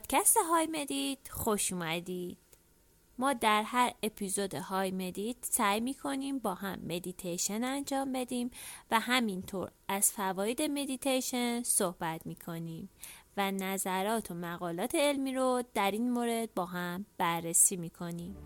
پادکست های مدید خوش اومدید ما در هر اپیزود های مدید سعی می کنیم با هم مدیتیشن انجام بدیم و همینطور از فواید مدیتیشن صحبت می کنیم و نظرات و مقالات علمی رو در این مورد با هم بررسی می کنیم.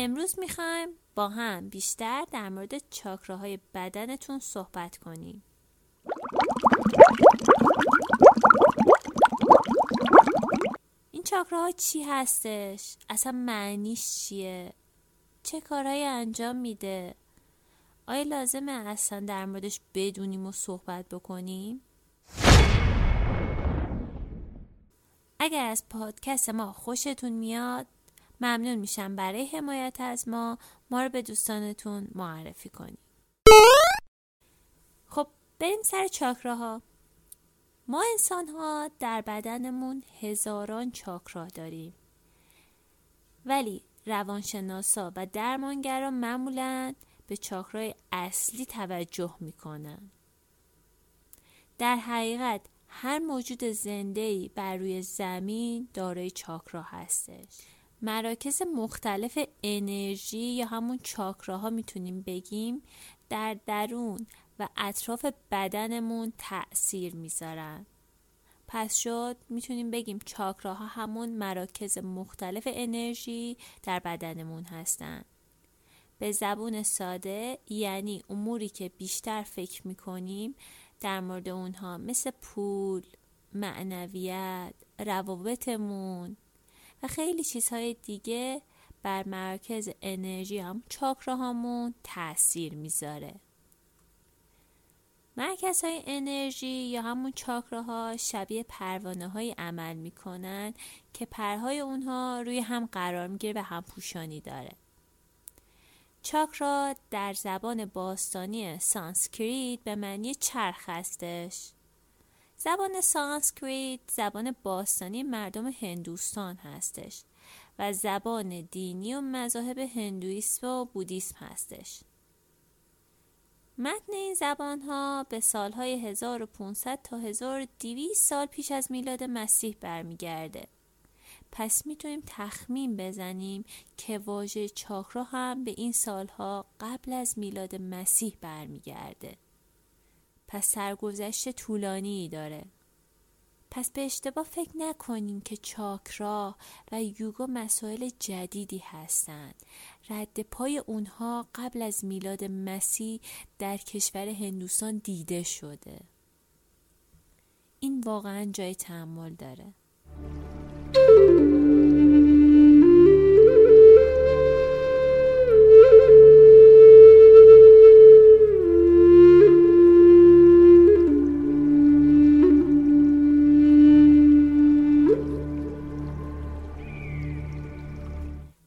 امروز می‌خوایم با هم بیشتر در مورد چاکراهای بدنتون صحبت کنیم. این چاکراها چی هستش؟ اصلا معنیش چیه؟ چه کارهایی انجام میده؟ آیا لازمه اصلا در موردش بدونیم و صحبت بکنیم؟ اگر از پادکست ما خوشتون میاد ممنون میشم برای حمایت از ما. ما رو به دوستانتون معرفی کنیم خب بریم سر چاکراها. ما انسان ها در بدنمون هزاران چاکرا داریم. ولی روانشناسا و درمانگرا معمولا به چاکرای اصلی توجه می‌کنن. در حقیقت هر موجود زنده بر روی زمین دارای چاکرا هستش. مراکز مختلف انرژی یا همون چاکراها می‌تونیم بگیم در درون و اطراف بدنمون تأثیر می‌ذارن. پس شد می‌تونیم بگیم چاکراها همون مراکز مختلف انرژی در بدنمون هستن. به زبون ساده یعنی اموری که بیشتر فکر می‌کنیم در مورد اونها مثل پول، معنویت، روابطمون و خیلی چیزهای دیگه بر مرکز انرژی هم چاکراهامون تاثیر می‌ذاره. مرکز های انرژی یا همون چاکراها شبیه پروانه های عمل می‌کنن که پرهای اونها روی هم قرار می‌گیره و هم پوشانی داره. چاکرا در زبان باستانی سانسکریت به معنی چرخ هستش. زبان سانسکریت زبان باستانی مردم هندوستان هستش و زبان دینی و مذاهب هندویسم و بودیسم هستش. متن این زبان ها به سالهای 1500 تا 1200 سال پیش از میلاد مسیح برمیگرده. پس می‌تونیم تخمین بزنیم که واژه چاکرا هم به این سالها قبل از میلاد مسیح برمیگرده. پس سرگذشت طولانی داره پس به اشتباه فکر نکنین که چاکرا و یوگا مسائل جدیدی هستند. رد پای اونها قبل از میلاد مسیح در کشور هندوستان دیده شده. این واقعا جای تحمل داره.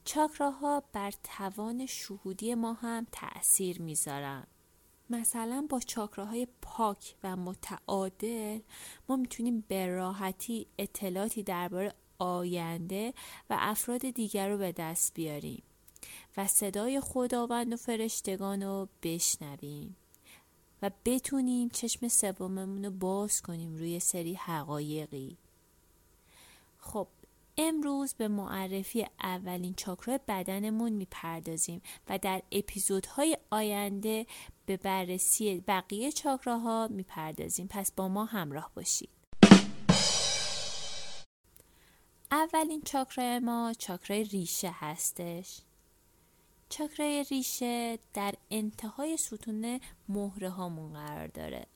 چاکراها بر توان شهودی ما هم تأثیر می‌ذارن. مثلا با چاکراهای پاک و متعادل ما می‌تونیم به راحتی اطلاعاتی درباره آینده و افراد دیگر رو به دست بیاریم و صدای خداوند و فرشتگان رو بشنویم و بتونیم چشم سوممون رو باز کنیم روی سری حقایقی. خب امروز به معرفی اولین چاکرای بدنمون می‌پردازیم و در اپیزودهای آینده به بررسی بقیه چاکراها می‌پردازیم. پس با ما همراه باشید. اولین چاکرای ما چاکرای ریشه هستش. چاکرای ریشه در انتهای ستون مهره هامون قرار داره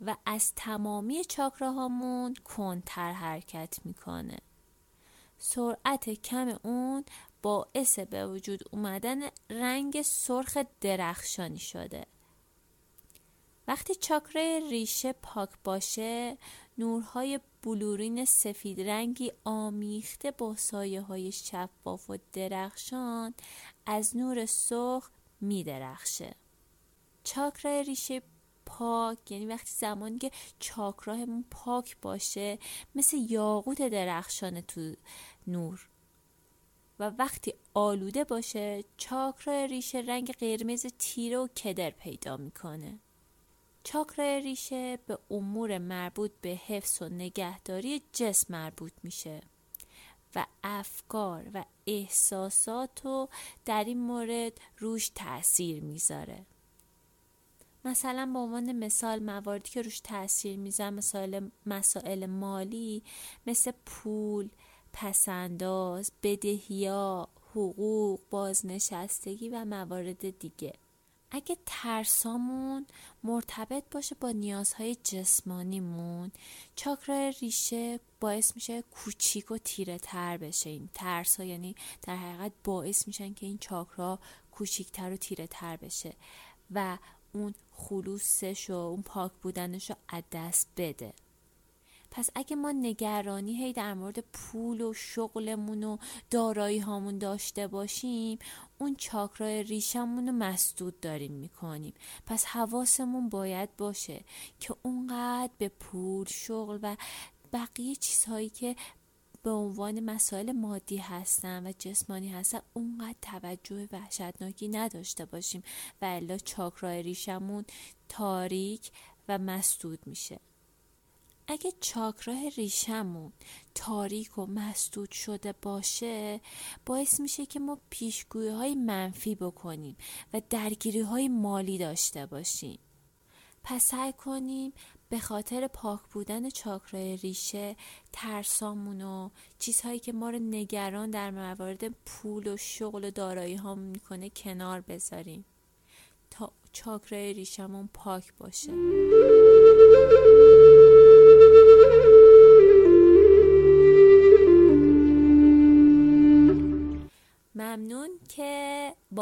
و از تمامی چاکراهامون کنتر حرکت می‌کنه. سرعت کم اون باعث به وجود اومدن رنگ سرخ درخشانی شده. وقتی چاکره ریشه پاک باشه نورهای بلورین سفید رنگی آمیخته با سایه های شفاف و درخشان از نور سرخ می درخشه چاکره ریشه پاک یعنی وقتی زمانی که چاکراهمون پاک باشه مثل یاقوت درخشان تو نور. و وقتی آلوده باشه چاکرا ریشه رنگ قرمز تیره و کدر پیدا می‌کنه. چاکرا ریشه به امور مربوط به حفظ و نگهداری جسم مربوط میشه و افکار و احساسات رو در این مورد روش تاثیر می‌ذاره. مثلا به عنوان مثال مواردی که روش تاثیر می‌ذاره مسائل مسائل مالی مثل پول پسنداز بدهیا حقوق بازنشستگی و موارد دیگه. اگه ترسامون مرتبط باشه با نیازهای جسمانیمون چاکرا ریشه باعث میشه کوچیک و تیره تر بشه. این ترس ها یعنی در حقیقت باعث میشن که این چاکرا کوچیکتر و تیره تر بشه. و اون خلوصش و اون پاک بودنش رو از دست بده. پس اگه ما نگرانی هی در مورد پول و شغلمون و دارایی هامون داشته باشیم اون چاکرای ریشمون رو مسدود داریم می‌کنیم. پس حواسمون باید باشه که اونقدر به پول شغل و بقیه چیزهایی که به عنوان مسائل مادی هستن و جسمانی هستن اونقدر توجه وحشتناکی نداشته باشیم و الا چاکرای ریشمون تاریک و مسدود میشه. اگه چاکراه ریشمون تاریک و مسدود شده باشه باعث میشه که ما پیشگویی های منفی بکنیم و درگیری های مالی داشته باشیم. پس سعی کنیم به خاطر پاک بودن چاکرای ریشه ترسامون و چیزهایی که ما رو نگران در موارد پول و شغل و دارایی ها می‌کنه کنار بذاریم. تا چاکرای ریشمون پاک باشه.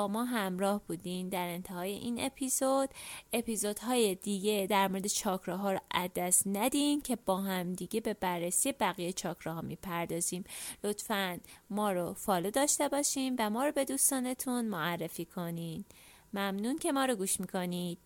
ما همراه بودین در انتهای این اپیزود. اپیزودهای دیگه در مورد چاکراها رو از دست ندین که با هم دیگه به بررسی بقیه چاکراها می‌پردازیم. لطفا ما رو فالو داشته باشین و ما رو به دوستانتون معرفی کنین. ممنون که ما رو گوش می‌کنید.